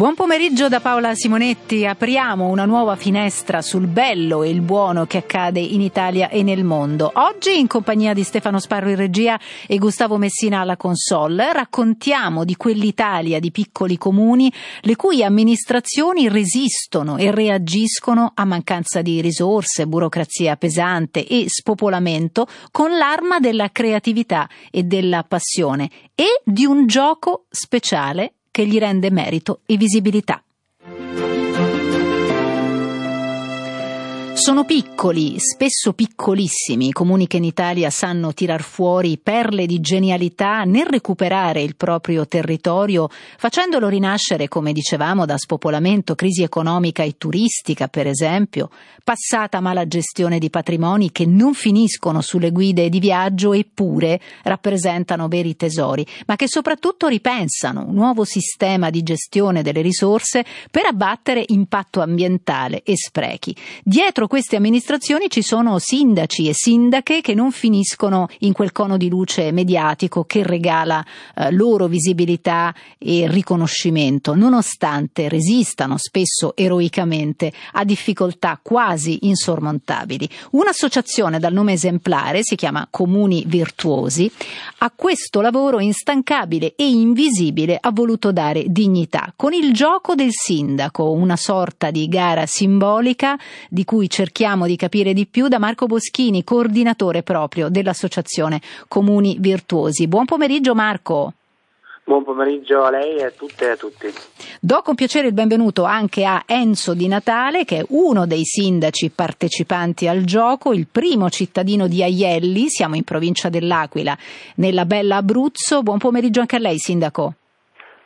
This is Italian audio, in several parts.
Buon pomeriggio da Paola Simonetti. Apriamo una nuova finestra sul bello e il buono che accade in Italia e nel mondo. Oggi, in compagnia di Stefano Sparro in regia e Gustavo Messina alla console, raccontiamo di quell'Italia di piccoli comuni le cui amministrazioni resistono e reagiscono a mancanza di risorse, burocrazia pesante e spopolamento con l'arma della creatività e della passione e di un gioco speciale che gli rende merito e visibilità. Sono piccoli, spesso piccolissimi, i comuni che in Italia sanno tirar fuori perle di genialità nel recuperare il proprio territorio, facendolo rinascere, come dicevamo, da spopolamento, crisi economica e turistica, per esempio, passata mala gestione di patrimoni che non finiscono sulle guide di viaggio eppure rappresentano veri tesori, ma che soprattutto ripensano un nuovo sistema di gestione delle risorse per abbattere impatto ambientale e sprechi. Dietro queste amministrazioni ci sono sindaci e sindache che non finiscono in quel cono di luce mediatico che regala eh, loro visibilità e riconoscimento, nonostante resistano spesso eroicamente a difficoltà quasi insormontabili. Un'associazione dal nome esemplare, si chiama Comuni Virtuosi, a questo lavoro instancabile e invisibile ha voluto dare dignità con il gioco del sindaco, una sorta di gara simbolica di cui c'è cerchiamo di capire di più da Marco Boschini, coordinatore proprio dell'Associazione Comuni Virtuosi. Buon pomeriggio Marco. Buon pomeriggio a lei e a tutte e a tutti. Do con piacere il benvenuto anche a Enzo Di Natale, che è uno dei sindaci partecipanti al gioco, il primo cittadino di Aielli, siamo in provincia dell'Aquila, nella bella Abruzzo. Buon pomeriggio anche a lei, sindaco.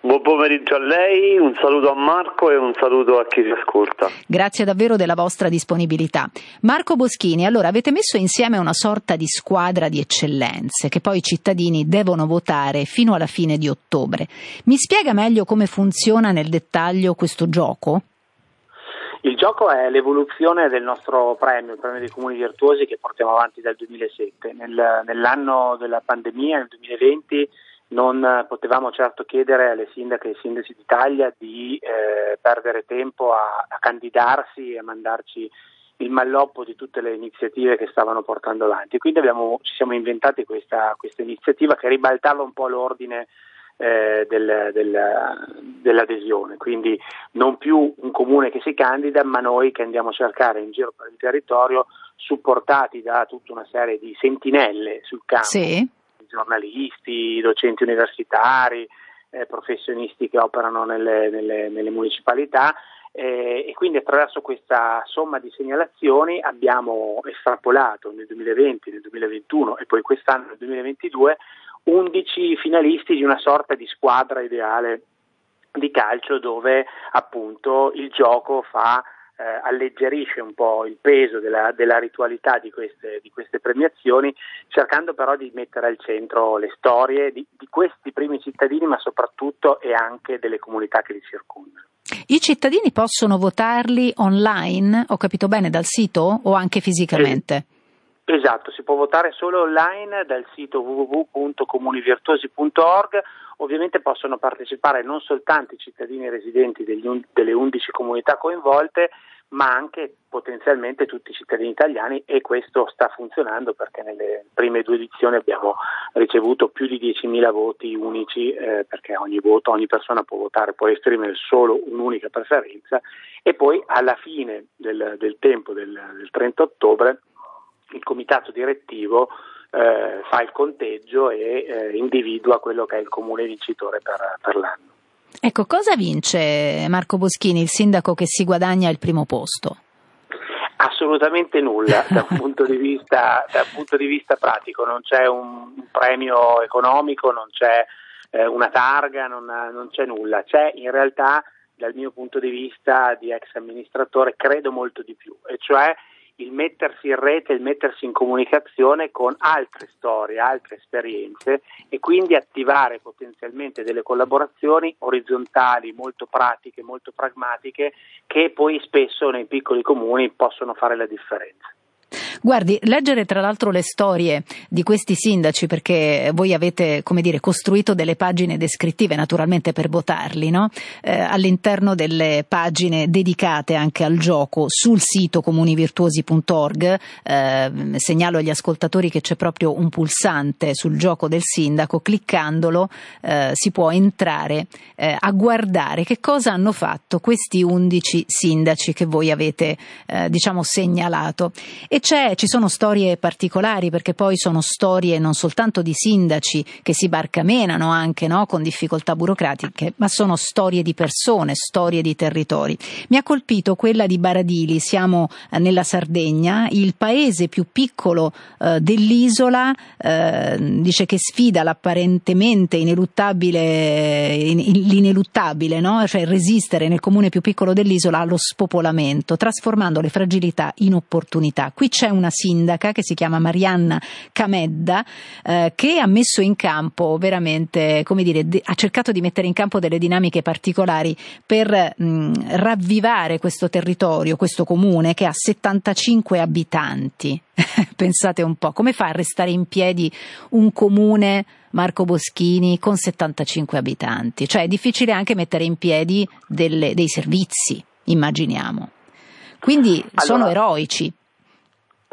Buon pomeriggio a lei, un saluto a Marco e un saluto a chi ci ascolta. Grazie davvero della vostra disponibilità. Marco Boschini, allora avete messo insieme una sorta di squadra di eccellenze che poi i cittadini devono votare fino alla fine di ottobre. Mi spiega meglio come funziona nel dettaglio questo gioco? Il gioco è l'evoluzione del nostro premio, il premio dei comuni virtuosi che portiamo avanti dal 2007. Nel, nell'anno della pandemia, nel 2020, non potevamo certo chiedere alle sindache e ai sindaci d'Italia di eh, perdere tempo a, a, candidarsi e a mandarci il malloppo di tutte le iniziative che stavano portando avanti. Quindi abbiamo, ci siamo inventati questa, questa, iniziativa che ribaltava un po' l'ordine eh, del, del, dell'adesione, quindi non più un comune che si candida, ma noi che andiamo a cercare in giro per il territorio, supportati da tutta una serie di sentinelle sul campo. Sì giornalisti, docenti universitari, eh, professionisti che operano nelle, nelle, nelle municipalità eh, e quindi attraverso questa somma di segnalazioni abbiamo estrapolato nel 2020, nel 2021 e poi quest'anno nel 2022 11 finalisti di una sorta di squadra ideale di calcio dove appunto il gioco fa eh, alleggerisce un po' il peso della, della ritualità di queste, di queste, premiazioni, cercando però di mettere al centro le storie di, di questi primi cittadini, ma soprattutto e anche delle comunità che li circondano. I cittadini possono votarli online, ho capito bene, dal sito o anche fisicamente? Esatto, si può votare solo online dal sito www.comunivirtuosi.org. Ovviamente possono partecipare non soltanto i cittadini residenti degli, delle 11 comunità coinvolte, ma anche potenzialmente tutti i cittadini italiani e questo sta funzionando perché nelle prime due edizioni abbiamo ricevuto più di 10.000 voti unici eh, perché ogni voto, ogni persona può votare, può esprimere solo un'unica preferenza. E poi alla fine del, del tempo del, del 30 ottobre il comitato direttivo eh, fa il conteggio e eh, individua quello che è il comune vincitore per, per l'anno. Ecco, cosa vince Marco Boschini, il sindaco che si guadagna il primo posto? Assolutamente nulla da un, punto di vista, da un punto di vista pratico, non c'è un, un premio economico, non c'è eh, una targa, non, non, c'è nulla, c'è in realtà dal mio punto di vista di ex amministratore credo molto di più, e cioè il mettersi in rete, il mettersi in comunicazione con altre storie, altre esperienze e quindi attivare potenzialmente delle collaborazioni orizzontali, molto pratiche, molto pragmatiche, che poi spesso nei piccoli comuni possono fare la differenza. Guardi, leggere tra l'altro le storie di questi sindaci, perché voi avete, come dire, costruito delle pagine descrittive naturalmente per votarli, no? eh, all'interno delle pagine dedicate anche al gioco sul sito comunivirtuosi.org, eh, segnalo agli ascoltatori che c'è proprio un pulsante sul gioco del sindaco, cliccandolo eh, si può entrare eh, a guardare che cosa hanno fatto questi undici sindaci che voi avete, eh, diciamo, segnalato. E c'è, ci sono storie particolari perché poi sono storie non soltanto di sindaci che si barcamenano anche no, con difficoltà burocratiche, ma sono storie di persone, storie di territori. Mi ha colpito quella di Baradili, siamo eh, nella Sardegna, il paese più piccolo eh, dell'isola, eh, dice che sfida l'apparentemente ineluttabile, in, l'ineluttabile, no? cioè resistere nel comune più piccolo dell'isola allo spopolamento, trasformando le fragilità in opportunità. Qui c'è una sindaca che si chiama Marianna Camedda eh, che ha messo in campo veramente, come dire, de- ha cercato di mettere in campo delle dinamiche particolari per mh, ravvivare questo territorio, questo comune che ha 75 abitanti. Pensate un po', come fa a restare in piedi un comune Marco Boschini con 75 abitanti? Cioè è difficile anche mettere in piedi delle, dei servizi, immaginiamo. Quindi allora, sono eroici.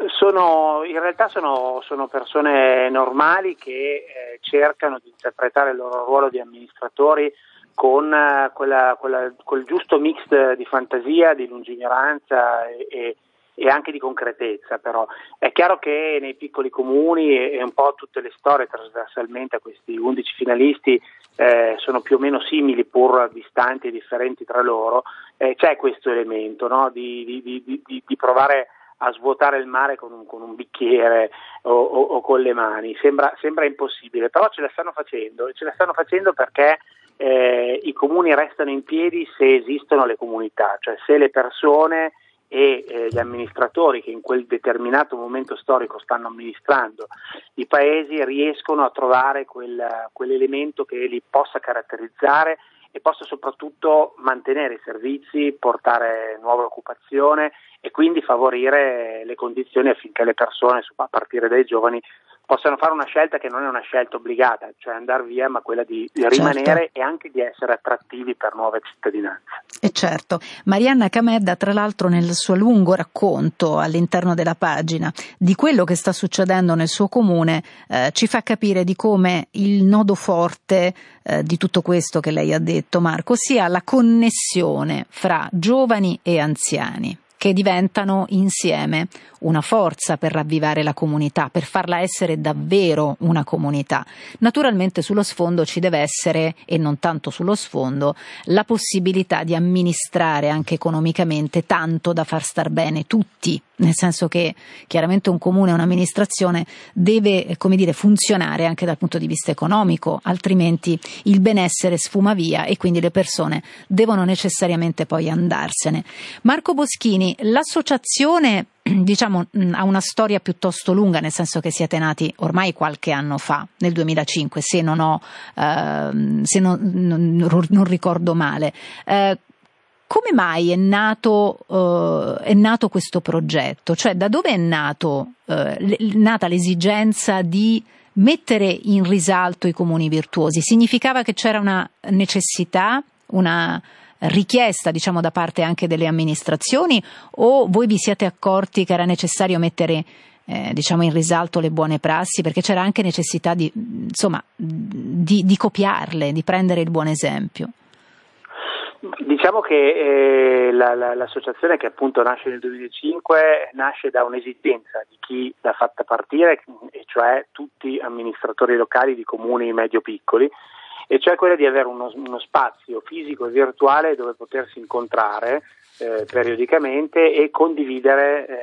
Sono, in realtà sono, sono, persone normali che eh, cercano di interpretare il loro ruolo di amministratori con eh, quella, quella, quel giusto mix di fantasia, di lungimiranza e, e, e, anche di concretezza. Però è chiaro che nei piccoli comuni e, e un po' tutte le storie trasversalmente a questi 11 finalisti eh, sono più o meno simili pur distanti e differenti tra loro, eh, c'è questo elemento no? di, di, di, di provare a svuotare il mare con un, con un bicchiere o, o, o, con le mani, sembra, sembra, impossibile, però ce la stanno facendo e ce la stanno facendo perché eh, i comuni restano in piedi se esistono le comunità, cioè se le persone e eh, gli amministratori che in quel determinato momento storico stanno amministrando i paesi riescono a trovare quel, quell'elemento che li possa caratterizzare e possa soprattutto mantenere i servizi, portare nuova occupazione e quindi favorire le condizioni affinché le persone, a partire dai giovani, possano fare una scelta che non è una scelta obbligata, cioè andare via, ma quella di, di rimanere certo. e anche di essere attrattivi per nuove cittadinanze. E certo, Marianna Camedda, tra l'altro, nel suo lungo racconto all'interno della pagina di quello che sta succedendo nel suo comune, eh, ci fa capire di come il nodo forte eh, di tutto questo che lei ha detto, Marco, sia la connessione fra giovani e anziani che diventano insieme una forza per ravvivare la comunità, per farla essere davvero una comunità. Naturalmente sullo sfondo ci deve essere, e non tanto sullo sfondo, la possibilità di amministrare anche economicamente tanto da far star bene tutti nel senso che chiaramente un comune, un'amministrazione deve come dire, funzionare anche dal punto di vista economico, altrimenti il benessere sfuma via e quindi le persone devono necessariamente poi andarsene. Marco Boschini, l'associazione diciamo, ha una storia piuttosto lunga, nel senso che siete nati ormai qualche anno fa, nel 2005, se non, ho, eh, se non, non, non ricordo male. Eh, come mai è nato, uh, è nato, questo progetto? Cioè, da dove è nato, l- nata l'esigenza di mettere in risalto i comuni virtuosi? Significava che c'era una necessità, una richiesta, diciamo, da parte anche delle amministrazioni o voi vi siete accorti che era necessario mettere eh, diciamo in risalto le buone prassi perché c'era anche necessità di, insomma, di, di copiarle, di prendere il buon esempio? Diciamo che eh, la, la, l'associazione che appunto nasce nel 2005 nasce da un'esigenza di chi l'ha fatta partire, e cioè tutti amministratori locali di comuni medio-piccoli, e cioè quella di avere uno, uno spazio fisico e virtuale dove potersi incontrare eh, periodicamente e condividere eh,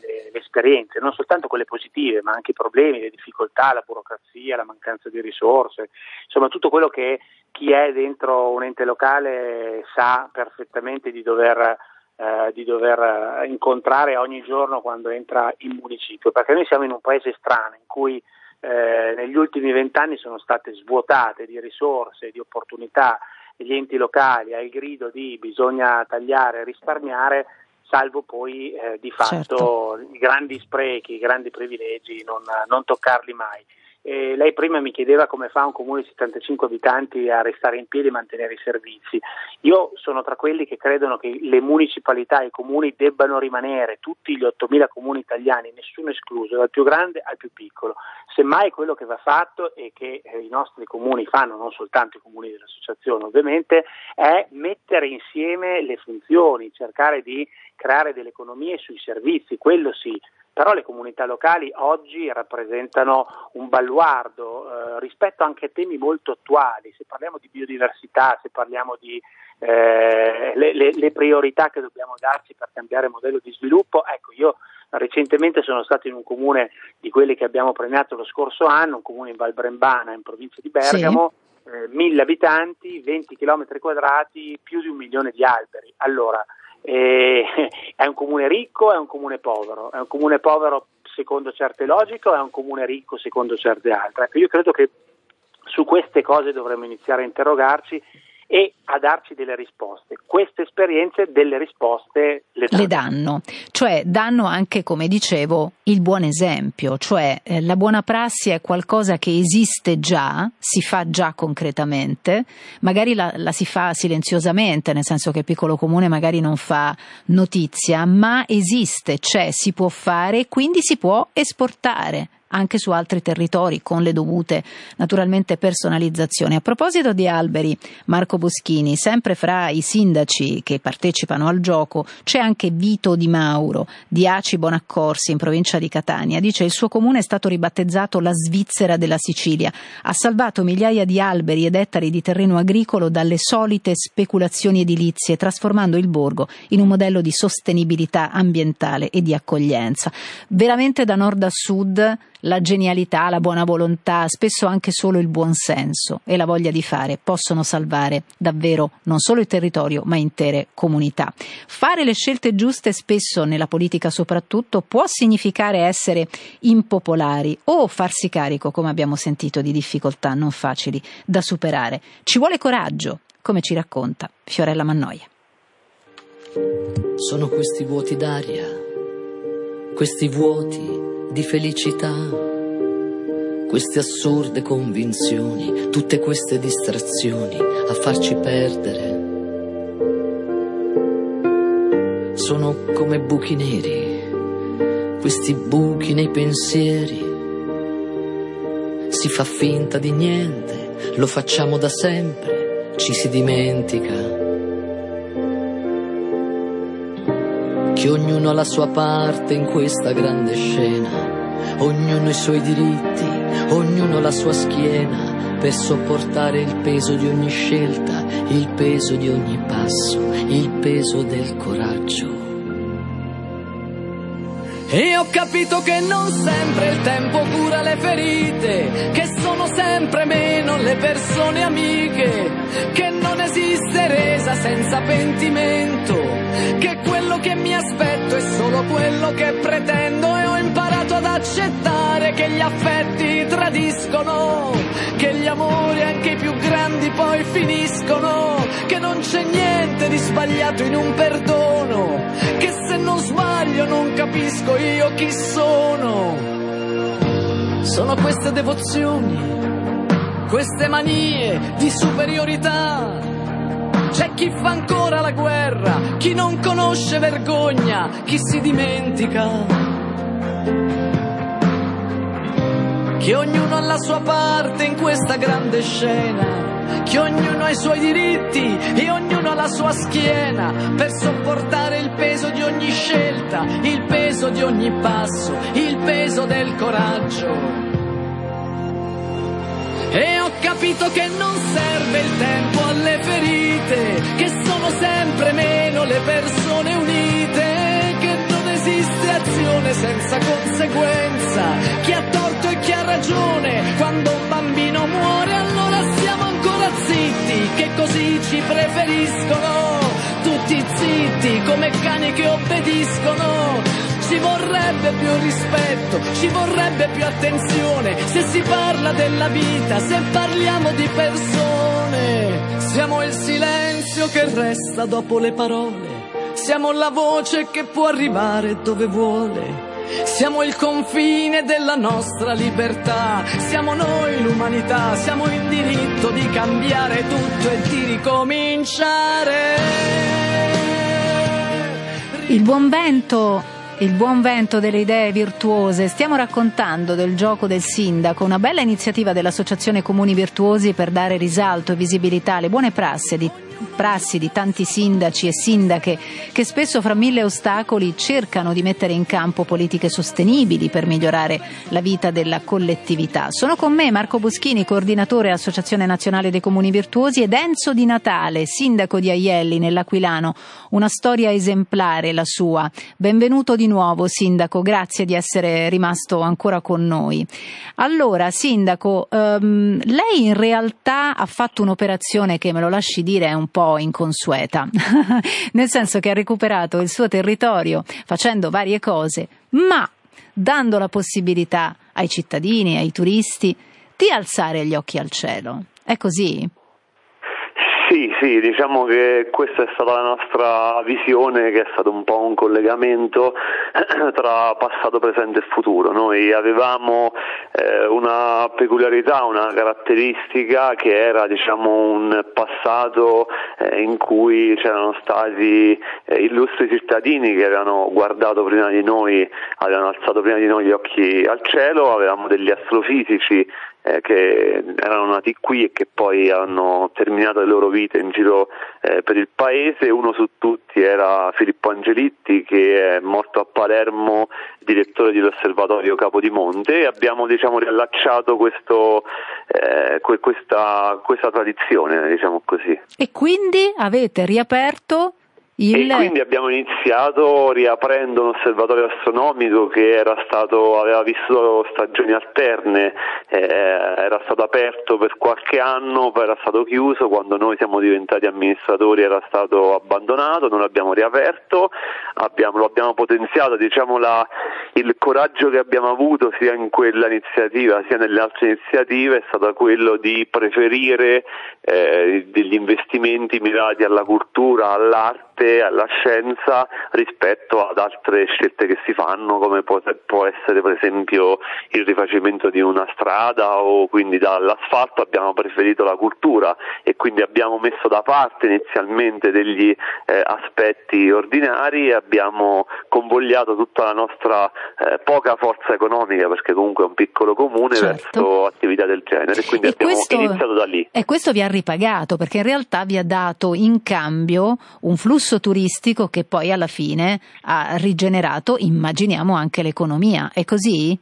le, le, esperienze, non soltanto quelle positive, ma anche i problemi, le difficoltà, la burocrazia, la mancanza di risorse, insomma tutto quello che chi è dentro un ente locale sa perfettamente di dover eh, di dover incontrare ogni giorno quando entra in municipio, perché noi siamo in un paese strano in cui eh, negli ultimi vent'anni sono state svuotate di risorse, di opportunità gli enti locali al grido di bisogna tagliare e risparmiare, salvo poi eh, di fatto certo. i grandi sprechi, i grandi privilegi, non, non toccarli mai. Eh, lei prima mi chiedeva come fa un comune di 75 abitanti a restare in piedi e mantenere i servizi. Io sono tra quelli che credono che le municipalità e i comuni debbano rimanere, tutti gli 8.000 comuni italiani, nessuno escluso, dal più grande al più piccolo. Semmai quello che va fatto e che eh, i nostri comuni fanno, non soltanto i comuni dell'associazione ovviamente, è mettere insieme le funzioni, cercare di creare delle economie sui servizi, quello sì però le comunità locali oggi rappresentano un baluardo eh, rispetto anche a temi molto attuali, se parliamo di biodiversità, se parliamo di eh, le, le, le, priorità che dobbiamo darci per cambiare modello di sviluppo, ecco io recentemente sono stato in un comune di quelli che abbiamo premiato lo scorso anno, un comune in Val Brembana in provincia di Bergamo, sì. eh, mille abitanti, 20 km quadrati, più di un milione di alberi. Allora, eh, è un comune ricco, è un comune povero, è un comune povero secondo certe logiche o è un comune ricco secondo certe altre. Ecco, io credo che su queste cose dovremmo iniziare a interrogarci e a darci delle risposte. Queste esperienze delle risposte le danno. Le danno, cioè danno anche, come dicevo, il buon esempio, cioè eh, la buona prassi è qualcosa che esiste già, si fa già concretamente, magari la, la si fa silenziosamente, nel senso che il piccolo comune magari non fa notizia, ma esiste, c'è, si può fare, quindi si può esportare anche su altri territori con le dovute naturalmente personalizzazioni. A proposito di alberi, Marco Boschini, sempre fra i sindaci che partecipano al gioco c'è anche Vito Di Mauro di Aci Bonaccorsi in provincia di Catania. Dice il suo comune è stato ribattezzato la Svizzera della Sicilia. Ha salvato migliaia di alberi ed ettari di terreno agricolo dalle solite speculazioni edilizie, trasformando il borgo in un modello di sostenibilità ambientale e di accoglienza. Veramente da nord a sud la genialità, la buona volontà, spesso anche solo il buon senso e la voglia di fare possono salvare davvero non solo il territorio ma intere comunità. Fare le scelte giuste spesso nella politica soprattutto può significare essere impopolari o farsi carico, come abbiamo sentito, di difficoltà non facili da superare. Ci vuole coraggio, come ci racconta Fiorella Mannoia. Sono questi vuoti d'aria, questi vuoti di felicità. Queste assurde convinzioni, tutte queste distrazioni a farci perdere. Sono come buchi neri, questi buchi nei pensieri. Si fa finta di niente, lo facciamo da sempre, ci si dimentica. Che ognuno ha la sua parte in questa grande scena, ognuno i suoi diritti, ognuno la sua schiena per sopportare il peso di ogni scelta, il peso di ogni passo, il peso del coraggio. E ho capito che non sempre il tempo cura le ferite, che sono sempre meno le persone amiche, che non esiste resa senza pentimento, che quello che mi aspetto è solo quello che pretendo e ho imparato ad accettare che gli affetti tradiscono, che gli amori anche i più grandi poi finiscono, che non c'è niente di sbagliato in un perdono, che se non sbaglio non capisco io chi sono. Sono queste devozioni, queste manie di superiorità. C'è chi fa ancora la guerra, chi non conosce vergogna, chi si dimentica. Che ognuno ha la sua parte in questa grande scena che ognuno ha i suoi diritti e ognuno ha la sua schiena per sopportare il peso di ogni scelta, il peso di ogni passo, il peso del coraggio. E ho capito che non serve il tempo alle ferite, che sono sempre meno le persone unite, che non esiste azione senza conseguenza, chi ha torto e chi ha ragione, quando un bambino muore siamo zitti che così ci preferiscono tutti zitti come cani che obbediscono. Ci vorrebbe più rispetto, ci vorrebbe più attenzione se si parla della vita, se parliamo di persone. Siamo il silenzio che resta dopo le parole, siamo la voce che può arrivare dove vuole. Siamo il confine della nostra libertà, siamo noi l'umanità, siamo in diritto di cambiare tutto e di ricominciare. Il buon vento il buon vento delle idee virtuose. Stiamo raccontando del gioco del sindaco, una bella iniziativa dell'Associazione Comuni Virtuosi per dare risalto e visibilità alle buone prassi di prassi di tanti sindaci e sindache che spesso fra mille ostacoli cercano di mettere in campo politiche sostenibili per migliorare la vita della collettività. Sono con me Marco Boschini, coordinatore Associazione Nazionale dei Comuni Virtuosi ed Enzo Di Natale, sindaco di Aielli nell'Aquilano. Una storia esemplare la sua. Benvenuto di nuovo sindaco, grazie di essere rimasto ancora con noi. Allora, sindaco, um, lei in realtà ha fatto un'operazione che me lo lasci dire è un po' inconsueta, nel senso che ha recuperato il suo territorio facendo varie cose, ma dando la possibilità ai cittadini, ai turisti, di alzare gli occhi al cielo. È così? Sì, sì, diciamo che questa è stata la nostra visione, che è stato un po' un collegamento tra passato, presente e futuro. Noi avevamo eh, una peculiarità, una caratteristica che era diciamo, un passato eh, in cui c'erano stati eh, illustri cittadini che avevano guardato prima di noi, avevano alzato prima di noi gli occhi al cielo, avevamo degli astrofisici eh, che erano nati qui e che poi hanno terminato le loro vite in giro eh, per il paese. Uno su tutti era Filippo Angelitti che è morto a Palermo, direttore dell'osservatorio Capodimonte e abbiamo diciamo, riallacciato questo, eh, questa, questa tradizione, diciamo. E quindi avete riaperto il... E quindi abbiamo iniziato riaprendo un osservatorio astronomico che stato, aveva vissuto stagioni alterne, eh, era stato aperto per qualche anno, poi era stato chiuso, quando noi siamo diventati amministratori era stato abbandonato, non l'abbiamo riaperto, abbiamo, lo abbiamo potenziato, diciamo la, il coraggio che abbiamo avuto sia in quella iniziativa sia nelle altre iniziative è stato quello di preferire eh, degli investimenti mirati alla cultura, all'arte, arte, alla scienza rispetto ad altre scelte che si fanno come può, può, essere per esempio il rifacimento di una strada o quindi dall'asfalto abbiamo preferito la cultura e quindi abbiamo messo da parte inizialmente degli eh, aspetti ordinari e abbiamo convogliato tutta la nostra eh, poca forza economica perché comunque è un piccolo comune certo. verso attività del genere quindi e abbiamo questo, iniziato da lì. E questo vi ha ripagato perché in realtà vi ha dato in cambio un flusso flusso turistico che poi alla fine ha rigenerato, immaginiamo, anche l'economia. È così?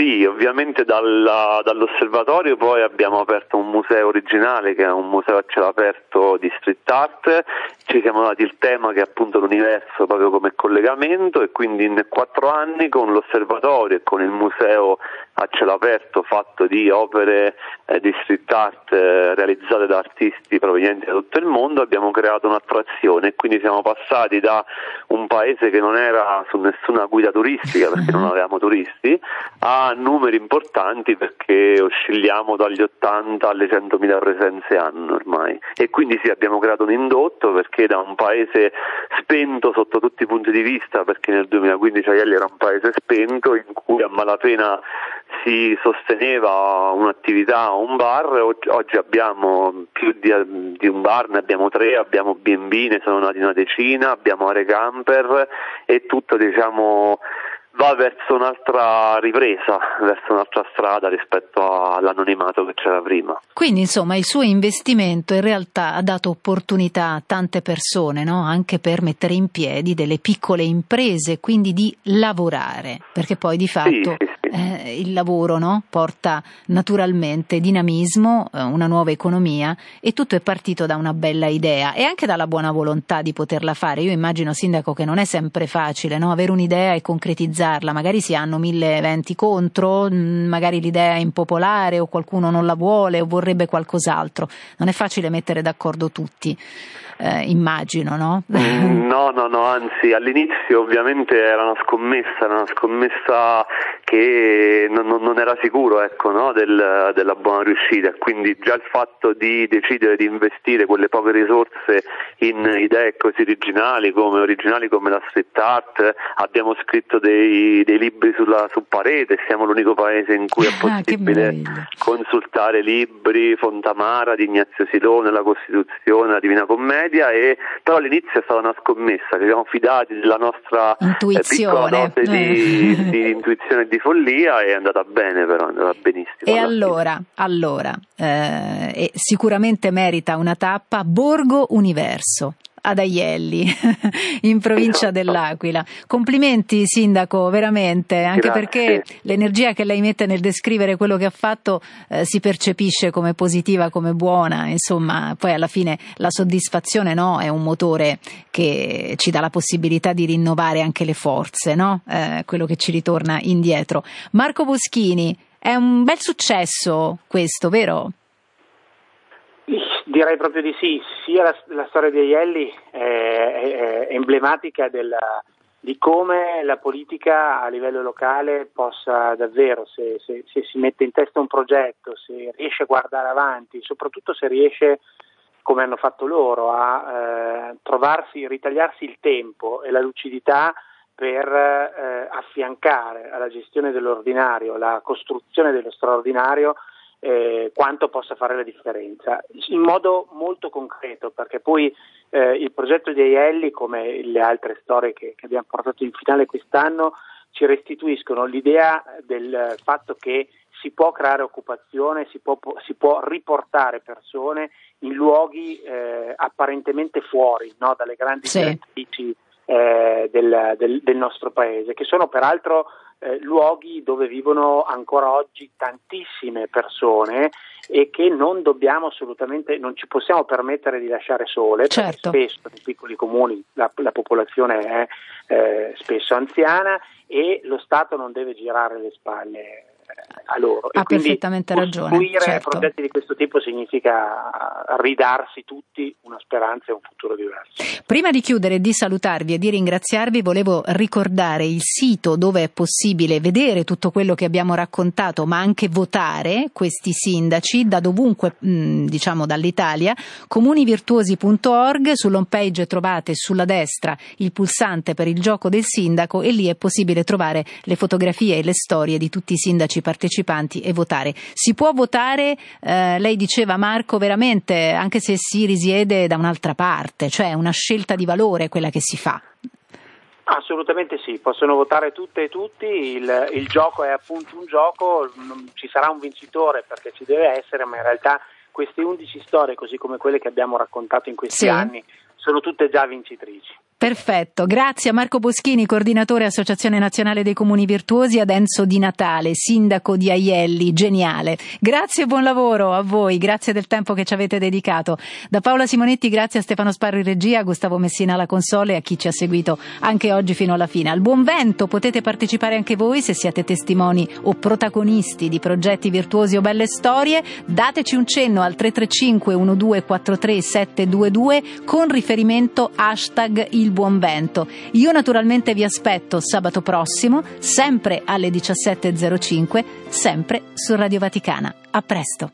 Sì, ovviamente dalla, dall'osservatorio poi abbiamo aperto un museo originale che è un museo a cielo aperto di street art, ci siamo dati il tema che è appunto l'universo proprio come collegamento e quindi in quattro anni con l'osservatorio e con il museo a cielo aperto fatto di opere eh, di street art eh, realizzate da artisti provenienti da tutto il mondo abbiamo creato un'attrazione e quindi siamo passati da un paese che non era su nessuna guida turistica perché non avevamo turisti a numeri importanti perché oscilliamo dagli 80 alle 100.000 presenze anno ormai. E quindi sì abbiamo creato un indotto perché da un paese spento sotto tutti i punti di vista perché nel 2015 Aielli era un paese spento in cui a malapena si sosteneva un'attività o un bar, oggi abbiamo più di, di, un bar, ne abbiamo tre, abbiamo B&B, ne sono nati una decina, abbiamo aree camper e tutto diciamo va verso un'altra ripresa, verso un'altra strada rispetto all'anonimato che c'era prima. Quindi insomma il suo investimento in realtà ha dato opportunità a tante persone, no? anche per mettere in piedi delle piccole imprese, quindi di lavorare, perché poi di fatto sì, sì, eh, il lavoro no? porta naturalmente dinamismo, eh, una nuova economia e tutto è partito da una bella idea e anche dalla buona volontà di poterla fare. Io immagino, Sindaco, che non è sempre facile no? avere un'idea e concretizzarla, magari si hanno mille eventi contro, mm, magari l'idea è impopolare o qualcuno non la vuole o vorrebbe qualcos'altro, non è facile mettere d'accordo tutti eh, immagino, no? Mm, no, no, no, anzi all'inizio ovviamente era una scommessa, era una scommessa che non, non era sicuro ecco, no? Del, della buona riuscita, quindi già il fatto di decidere di investire quelle poche risorse in idee così originali come, originali come la street art, abbiamo scritto dei, dei libri sulla, su parete, siamo l'unico paese in cui è ah, possibile ah, consultare libri, Fontamara di Ignazio Silone, la Costituzione, la Divina Commedia, media e però all'inizio è stata una scommessa, ci siamo fidati della nostra eh, intuizione. eh, di, di, intuizione e di follia e è andata bene però, è andata benissimo. E allora, allora eh, sicuramente merita una tappa Borgo Universo ad Aielli, in provincia esatto. dell'Aquila. Complimenti Sindaco, veramente, anche Grazie. perché l'energia che lei mette nel descrivere quello che ha fatto eh, si percepisce come positiva, come buona, insomma, poi alla fine la soddisfazione no, è un motore che ci dà la possibilità di rinnovare anche le forze, no? eh, quello che ci ritorna indietro. Marco Boschini, è un bel successo questo, vero? Direi proprio di sì, sia la, la storia di Aielli è, è, è emblematica della, di come la politica a livello locale possa davvero, se, se, se, si mette in testa un progetto, se riesce a guardare avanti, soprattutto se riesce, come hanno fatto loro, a eh, trovarsi, ritagliarsi il tempo e la lucidità per eh, affiancare alla gestione dell'ordinario la costruzione dello straordinario eh, quanto possa fare la differenza, in modo molto concreto, perché poi eh, il progetto di Aielli, come le altre storie che, che, abbiamo portato in finale quest'anno, ci restituiscono l'idea del fatto che si può creare occupazione, si può, si può riportare persone in luoghi eh, apparentemente fuori no, dalle grandi sì. Eh, del, del, del nostro paese, che sono peraltro eh, luoghi dove vivono ancora oggi tantissime persone e che non dobbiamo assolutamente, non ci possiamo permettere di lasciare sole, certo. perché spesso nei piccoli comuni la, la popolazione è eh, spesso anziana e lo Stato non deve girare le spalle a loro. Ha perfettamente ragione. Costruire certo. progetti di questo tipo significa ridarsi tutti una speranza e un futuro diverso. Prima di chiudere di salutarvi e di ringraziarvi, volevo ricordare il sito dove è possibile vedere tutto quello che abbiamo raccontato, ma anche votare questi sindaci da dovunque, diciamo dall'Italia, comunivirtuosi.org, sull'home page trovate sulla destra il pulsante per il gioco del sindaco e lì è possibile trovare le fotografie e le storie di tutti i sindaci partecipanti e votare. Si può votare, eh, lei diceva Marco, veramente anche se si risiede da un'altra parte, cioè è una scelta di valore quella che si fa. Assolutamente sì, possono votare tutte e tutti, il, il gioco è appunto un gioco, ci sarà un vincitore perché ci deve essere, ma in realtà queste 11 storie, così come quelle che abbiamo raccontato in questi sì. anni, sono tutte già vincitrici. Perfetto, grazie a Marco Boschini, coordinatore Associazione Nazionale dei Comuni Virtuosi, ad Enzo Di Natale, sindaco di Aielli, geniale. Grazie e buon lavoro a voi, grazie del tempo che ci avete dedicato. Da Paola Simonetti, grazie a Stefano Sparro in regia, a Gustavo Messina alla console e a chi ci ha seguito anche oggi fino alla fine. Al buon vento potete partecipare anche voi se siete testimoni o protagonisti di progetti virtuosi o belle storie. Dateci un cenno al 335 1243 722 con riferimento hashtag il il buon vento. Io naturalmente vi aspetto sabato prossimo, sempre alle 17.05, sempre su Radio Vaticana. A presto.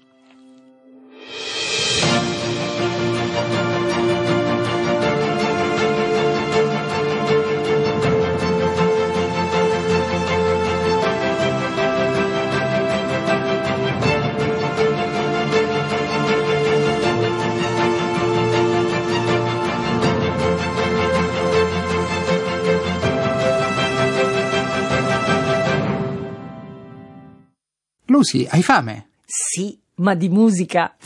Lucy, hai fame? Sì, ma di musica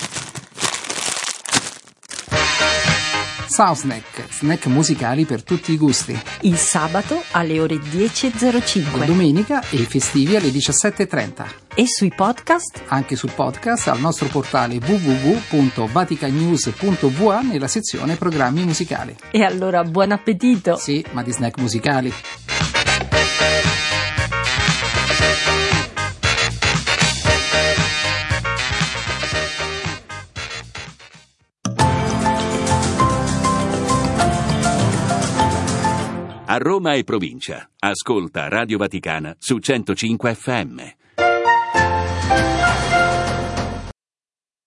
Soundsnack, snack musicali per tutti i gusti. Il sabato alle ore 10.05. La domenica e i festivi alle 17.30. E sui podcast? Anche sul podcast al nostro portale www.vaticanews.va nella sezione programmi musicali. E allora buon appetito! Sì, ma di snack musicali. A Roma e provincia. Ascolta Radio Vaticana su 105 FM.